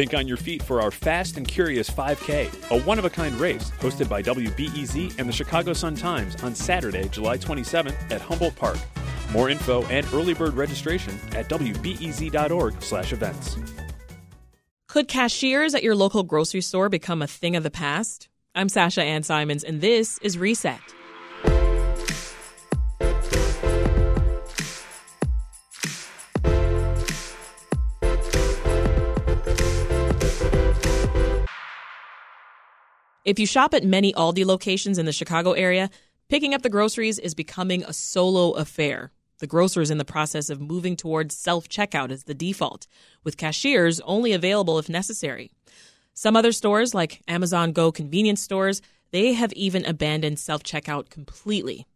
Think on your feet for our Fast and Curious 5K, a one of a kind race hosted by WBEZ and the Chicago Sun Times on Saturday, July 27th at Humboldt Park. More info and early bird registration at wbez.org/events. Could cashiers at your local grocery store become a thing of the past? I'm Sasha Ann Simons, and this is Reset. If you shop at many Aldi locations in the Chicago area, picking up the groceries is becoming a solo affair. The grocer is in the process of moving towards self checkout as the default, with cashiers only available if necessary. Some other stores, like Amazon Go convenience stores, they have even abandoned self checkout completely.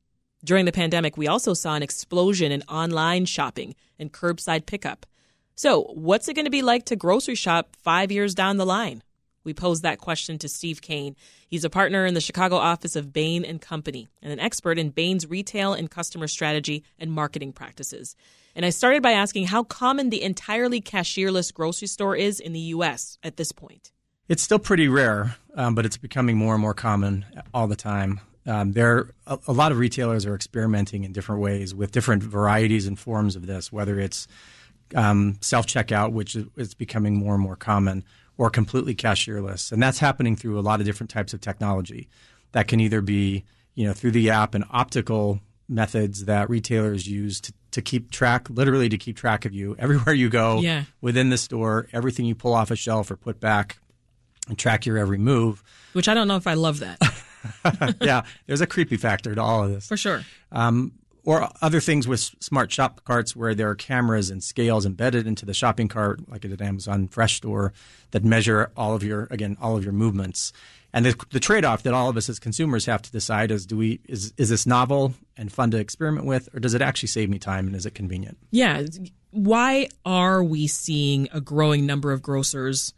During the pandemic, we also saw an explosion in online shopping and curbside pickup. So, what's it going to be like to grocery shop five years down the line? We posed that question to Steve Caine. He's a partner in the Chicago office of Bain and Company and an expert in Bain's retail and customer strategy and marketing practices. And I started by asking how common the entirely cashierless grocery store is in the U.S. at this point. It's still pretty rare, um, but it's becoming more and more common all the time. Um, there, a, a lot of retailers are experimenting in different ways with different varieties and forms of this, whether it's um, self checkout, which is, becoming more and more common, or completely cashierless. And that's happening through a lot of different types of technology. That can either be, you know, through the app and optical methods that retailers use to, to keep track, literally to keep track of you everywhere you go yeah. within the store, everything you pull off a shelf or put back and track your every move. Which I don't know if I love that. yeah, there's a creepy factor to all of this. For sure. Um, or other things with smart shop carts where there are cameras and scales embedded into the shopping cart, like at an Amazon Fresh store, that measure all of your again all of your movements. And the, the trade-off that all of us as consumers have to decide is: do we is is this novel and fun to experiment with, or does it actually save me time and is it convenient? Yeah. Why are we seeing a growing number of grocers?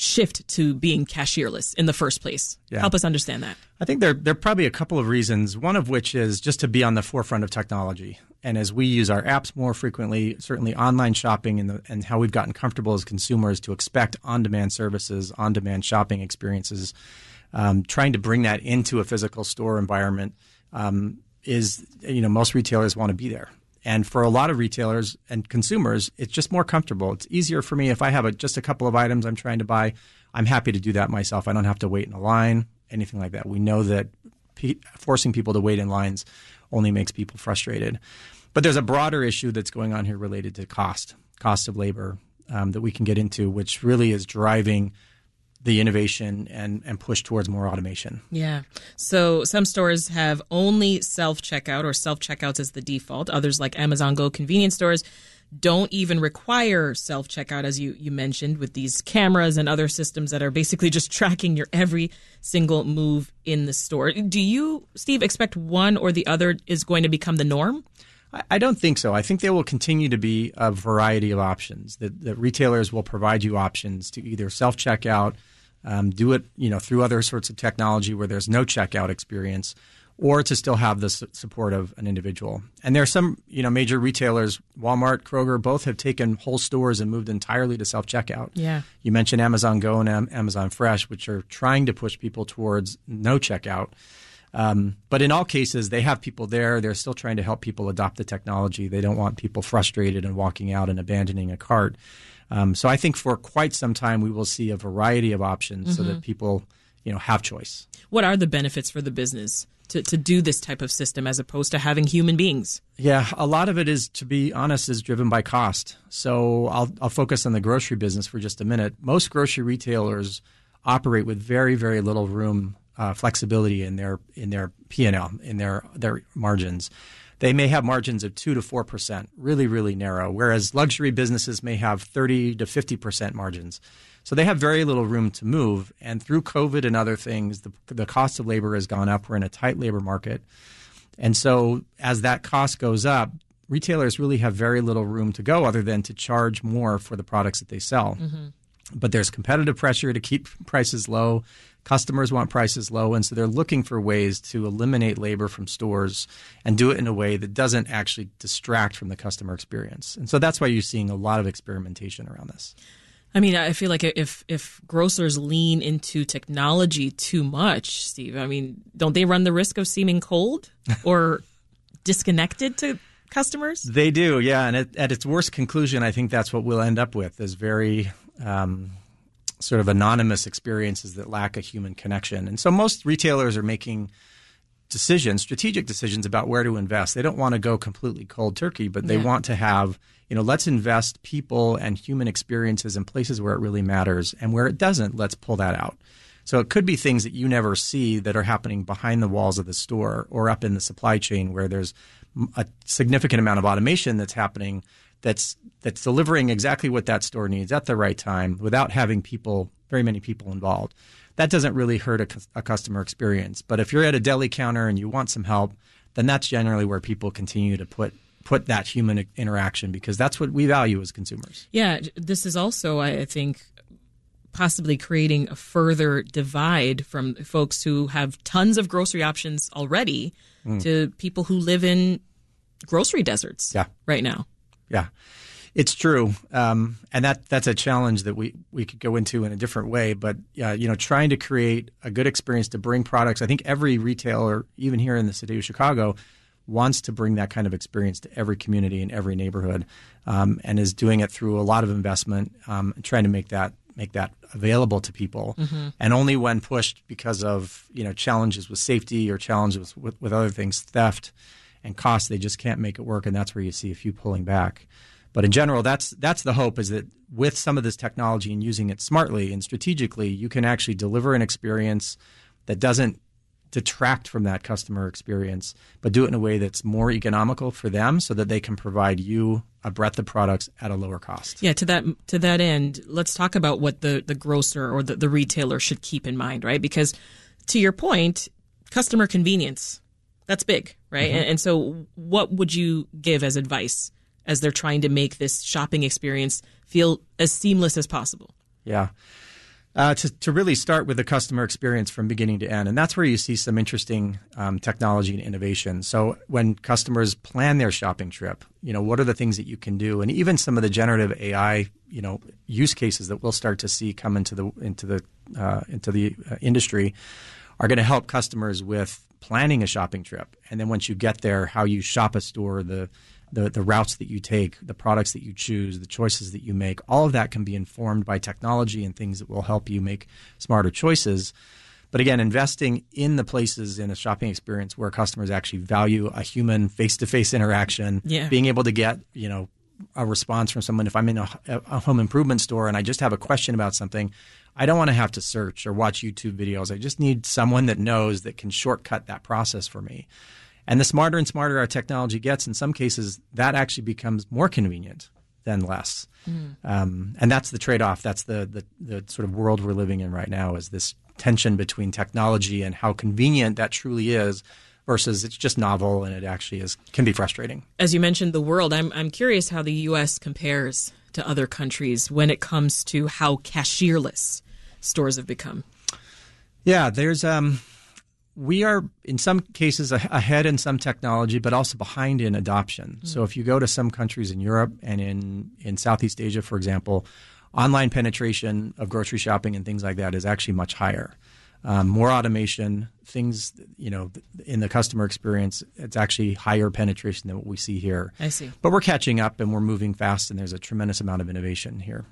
Shift to being cashierless in the first place? Yeah. Help us understand that. I think there, there are probably a couple of reasons. One of which is just to be on the forefront of technology. And as we use our apps more frequently, certainly online shopping and, the, and how we've gotten comfortable as consumers to expect on demand services, on demand shopping experiences, um, trying to bring that into a physical store environment um, is, you know, most retailers want to be there. And for a lot of retailers and consumers, it's just more comfortable. It's easier for me if I have a, just a couple of items I'm trying to buy. I'm happy to do that myself. I don't have to wait in a line, anything like that. We know that pe- forcing people to wait in lines only makes people frustrated. But there's a broader issue that's going on here related to cost, cost of labor um, that we can get into, which really is driving the innovation and, and push towards more automation. Yeah. So some stores have only self checkout or self checkouts as the default. Others, like Amazon Go convenience stores, don't even require self checkout, as you, you mentioned, with these cameras and other systems that are basically just tracking your every single move in the store. Do you, Steve, expect one or the other is going to become the norm? I don't think so. I think there will continue to be a variety of options that, that retailers will provide you options to either self checkout, um, do it you know through other sorts of technology where there's no checkout experience, or to still have the support of an individual. And there are some you know major retailers, Walmart, Kroger, both have taken whole stores and moved entirely to self checkout. Yeah, you mentioned Amazon Go and Amazon Fresh, which are trying to push people towards no checkout. Um, but in all cases, they have people there. They're still trying to help people adopt the technology. They don't want people frustrated and walking out and abandoning a cart. Um, so I think for quite some time we will see a variety of options mm-hmm. so that mm-hmm. people, you know, have choice. What are the benefits for the business? To, to do this type of system as opposed to having human beings? Yeah, a lot of it is, to be honest, is driven by cost. So I'll, I'll focus on the grocery business for just a minute. Most grocery retailers operate with very, very little room uh, flexibility in their in their P and L in their their margins. They may have margins of two to four percent, really really narrow. Whereas luxury businesses may have thirty to fifty percent margins. So they have very little room to move. And through COVID and other things, the, the cost of labor has gone up. We're in a tight labor market. And so as that cost goes up, retailers really have very little room to go other than to charge more for the products that they sell. Mm-hmm. But there's competitive pressure to keep prices low. Customers want prices low, and so they're looking for ways to eliminate labor from stores and do it in a way that doesn't actually distract from the customer experience. And so that's why you're seeing a lot of experimentation around this. I mean, I feel like if if grocers lean into technology too much, Steve, I mean, don't they run the risk of seeming cold or disconnected to customers? They do, yeah. And at, at, its worst conclusion, I think that's what we'll end up with is very um, sort of anonymous experiences that lack a human connection. And so most retailers are making decisions, strategic decisions about where to invest. They don't want to go completely cold turkey, but they yeah. want to have, you know, let's invest people and human experiences in places where it really matters. And where it doesn't, let's pull that out. So it could be things that you never see that are happening behind the walls of the store or up in the supply chain where there's a significant amount of automation that's happening that's that's delivering exactly what that store needs at the right time without having people very many people involved that doesn't really hurt a, a, customer experience but if you're at a deli counter and you want some help then that's generally where people continue to put put that human interaction because that's what we value as consumers yeah this is also i think possibly creating a further divide from folks who have tons of grocery options already mm. to people who live in grocery deserts yeah. right now. Yeah. It's true, um, and that that's a challenge that we, we could go into in a different way. But uh, you know, trying to create a good experience to bring products. I think every retailer, even here in the city of Chicago, wants to bring that kind of experience to every community and every neighborhood, um, and is doing it through a lot of investment, um, trying to make that make that available to people. Mm-hmm. And only when pushed because of you know challenges with safety or challenges with, with other things, theft and cost, they just can't make it work, and that's where you see a few pulling back. But in general, that's that's the hope is that with some of this technology and using it smartly and strategically, you can actually deliver an experience that doesn't detract from that customer experience, but do it in a way that's more economical for them so that they can provide you a breadth of products at a lower cost. Yeah, to that to that end, let's talk about what the, the grocer or the, the retailer should keep in mind, right? Because to your point, customer convenience that's big, right? Mm-hmm. And, and so, what would you give as advice as they're trying to make this shopping experience feel as seamless as possible? Yeah. Uh, to, to really start with the customer experience from beginning to end. And that's where you see some interesting um, technology and innovation. So when customers plan their shopping trip, you know, what are the things that you can do? And even some of the generative AI, you know, use cases that we'll start to see come into the into the uh, into the uh, industry are going to help customers with planning a shopping trip, and then once you get there, how you shop a store, the the, the routes that you take, the products that you choose, the choices that you make, all of that can be informed by technology and things that will help you make smarter choices. But again, investing in the places in a shopping experience where customers actually value a human face-to-face interaction, yeah. being able to get you know a response from someone. If I'm in a, a home improvement store and I just have a question about something, I don't want to have to search or watch YouTube videos. I just need someone that knows that can shortcut that process for me. And the smarter and smarter our technology gets, in some cases, that actually becomes more convenient than less. Mm. Um, and that's the trade-off. That's the, the the sort of world we're living in right now. Is this tension between technology and how convenient that truly is versus it's just novel and it actually is can be frustrating. As you mentioned the world, I'm I'm curious how the US compares to other countries when it comes to how cashierless stores have become? Yeah, there's um, we are in some cases ahead in some technology, but also behind in adoption. Mm-hmm. So if you go to some countries in Europe and in in Southeast Asia, for example, online penetration of grocery shopping and things like that is actually much higher um, more automation, things you know in the customer experience. It's actually higher penetration than what we see here. I see. But we're catching up and we're moving fast, and there's a tremendous amount of innovation here.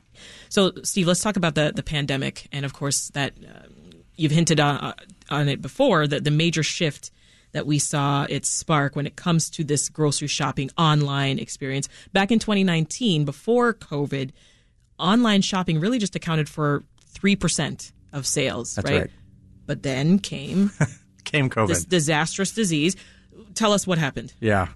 So, Steve, let's talk about the the pandemic, and of course that uh, you've hinted on, uh, on it before that the major shift that we saw it spark when it comes to this grocery shopping online experience back in 2019 before COVID. Online shopping really just accounted for three percent of sales, That's right? right but then came came COVID, this disastrous disease. Tell us what happened. Yeah.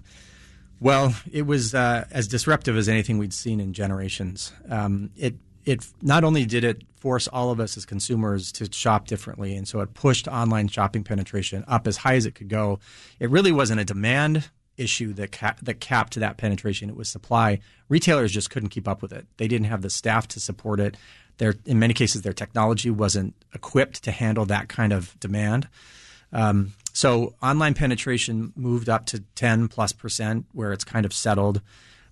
Well, it was uh, as disruptive as anything we'd seen in generations. Um, it it not only did it force all of us as consumers to shop differently, and so it pushed online shopping penetration up as high as it could go. It really wasn't a demand issue that ca- that capped that penetration. It was supply. Retailers just couldn't keep up with it. They didn't have the staff to support it. Their, in many cases, their technology wasn't equipped to handle that kind of demand. Um, so online penetration moved up to 10 plus percent, where it's kind of settled.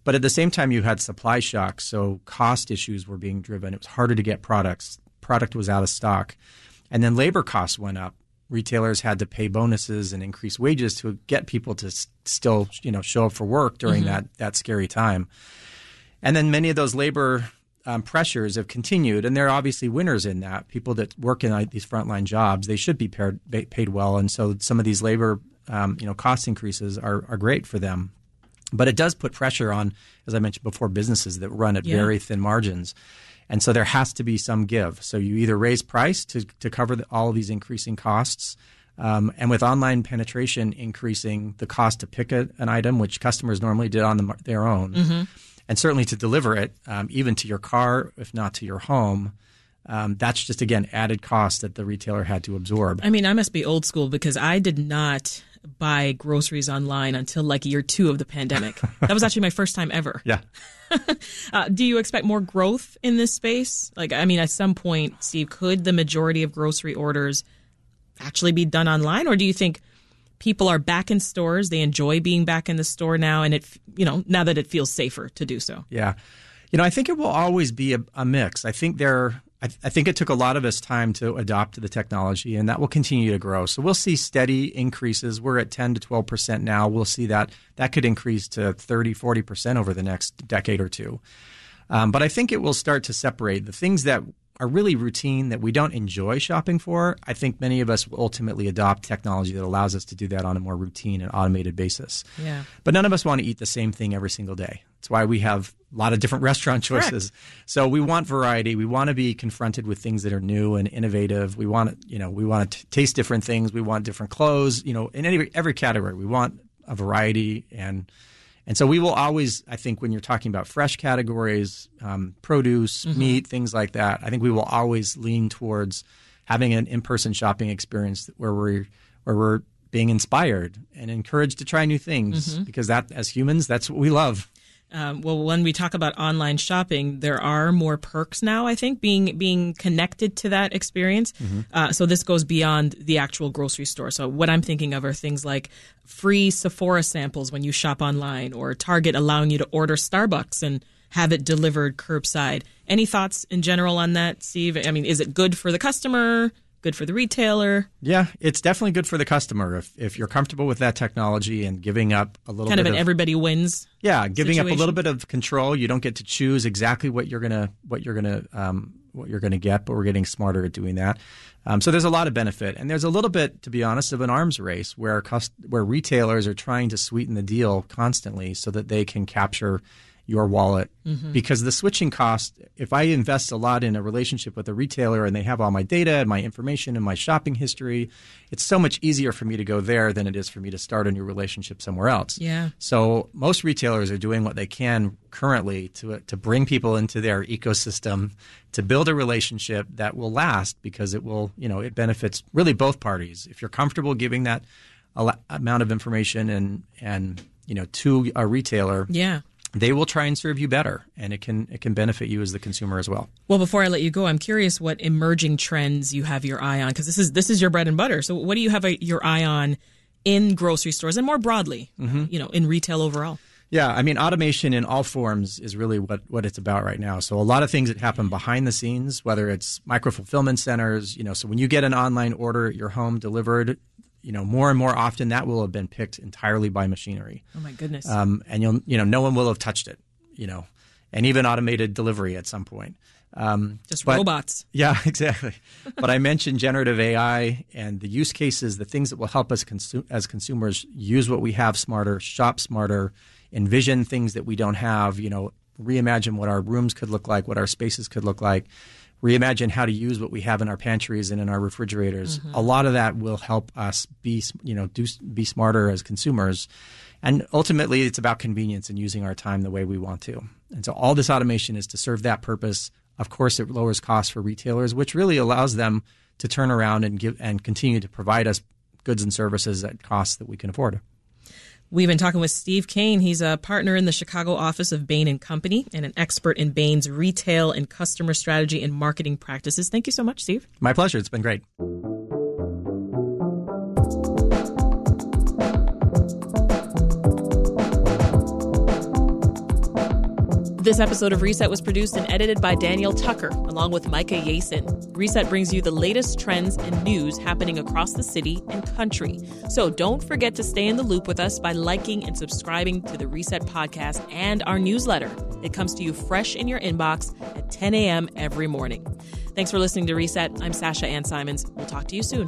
But at the same time, you had supply shocks, so cost issues were being driven. It was harder to get products. Product was out of stock, and then labor costs went up. Retailers had to pay bonuses and increase wages to get people to s- still, you know, show up for work during that that scary time. And then many of those labor um, pressures have continued, and there are obviously winners in that. People that work in like, these frontline jobs, they should be paid, paid well, and so some of these labor, um, you know, cost increases are, are great for them. But it does put pressure on, as I mentioned before, businesses that run at Yeah. very thin margins. And so there has to be some give. So you either raise price to, to cover the, all of these increasing costs, um, and with online penetration increasing the cost to pick a, an item, which customers normally did on the, their own, and certainly to deliver it, um, even to your car, if not to your home, um, that's just again added cost that the retailer had to absorb. I mean, I must be old school because I did not buy groceries online until like year two of the pandemic. that was actually my first time ever. Yeah. Uh, do you expect more growth in this space? Like, I mean, at some point, Steve, could the majority of grocery orders actually be done online, or do you think people are back in stores? They enjoy being back in the store now, and it, you know, now that it feels safer to do so. Yeah. You know, I think it will always be a, a mix. I think there, I, th- I think it took a lot of us time to adopt the technology, and that will continue to grow. So we'll see steady increases. We're at 10 to 12 percent now. We'll see that that could increase to 30, 40 percent over the next decade or two. Um, but I think it will start to separate the things that are really routine that we don't enjoy shopping for. I think many of us will ultimately adopt technology that allows us to do that on a more routine and automated basis. Yeah. But none of us want to eat the same thing every single day. That's why we have a lot of different restaurant choices. So we want variety. We want to be confronted with things that are new and innovative. We want, you know, we want to taste different things. We want different clothes. You know, in any every category, we want a variety and. And so we will always, I think, when you're talking about fresh categories, um, produce, meat, things like that, I think we will always lean towards having an in-person shopping experience where we're where we're being inspired and encouraged to try new things because that, as humans, that's what we love. Um, well, when we talk about online shopping, there are more perks now. I think being being connected to that experience. Uh, so this goes beyond the actual grocery store. So what I'm thinking of are things like free Sephora samples when you shop online, or Target allowing you to order Starbucks and have it delivered curbside. Any thoughts in general on that, Steve? I mean, is it good for the customer? Good for the retailer? Yeah, it's definitely good for the customer if, if you're comfortable with that technology and giving up a little Kind bit of an everybody wins. yeah, giving up a little bit of control. You don't get to choose exactly what you're gonna what you're gonna um, what you're gonna get, but we're getting smarter at doing that. Um, so there's a lot of benefit, and there's a little bit, to be honest, of an arms race where cust- where retailers are trying to sweeten the deal constantly so that they can capture your wallet mm-hmm. because the switching cost if i invest a lot in a relationship with a retailer and they have all my data and my information and my shopping history it's so much easier for me to go there than it is for me to start a new relationship somewhere else Yeah. so most retailers are doing what they can currently to to bring people into their ecosystem to build a relationship that will last because it will you know it benefits really both parties if you're comfortable giving that amount of information and and you know to a retailer Yeah. They will try and serve you better and it can it can benefit you as the consumer as well Well, before I let you go, I'm curious what emerging trends you have your eye on because this is this is your bread and butter. So, what do you have a, your eye on in grocery stores and more broadly, uh, you know, in retail overall? Yeah, I mean, automation in all forms is really what, what it's about right now. So a lot of things that happen behind the scenes, whether it's micro fulfillment centers, you know, so when you get an online order at your home delivered, you know, more and more often that will have been picked entirely by machinery, Oh my goodness! um, and you'll, you know, no one will have touched it, you know, and even automated delivery at some point. Um, Just but- robots. Yeah, exactly. but I mentioned generative AI and the use cases, the things that will help us consu- as consumers use what we have smarter, shop smarter, envision things that we don't have, you know, reimagine what our rooms could look like, what our spaces could look like, reimagine how to use what we have in our pantries and in our refrigerators. Mm-hmm. A lot of that will help us be, you know, do, be smarter as consumers. And ultimately, it's about convenience and using our time the way we want to. And so all this automation is to serve that purpose. Of course, it lowers costs for retailers, which really allows them to turn around and give and continue to provide us goods and services at costs that we can afford. We've been talking with Steve Caine. He's a partner in the Chicago office of Bain and Company and an expert in Bain's retail and customer strategy and marketing practices. Thank you so much, Steve. My pleasure. It's been great. This episode of Reset was produced and edited by Daniel Tucker, along with Micah Yason. Reset brings you the latest trends and news happening across the city and country. So don't forget to stay in the loop with us by liking and subscribing to the Reset podcast and our newsletter. It comes to you fresh in your inbox at 10 a.m. every morning. Thanks for listening to Reset. I'm Sasha Ann Simons. We'll talk to you soon.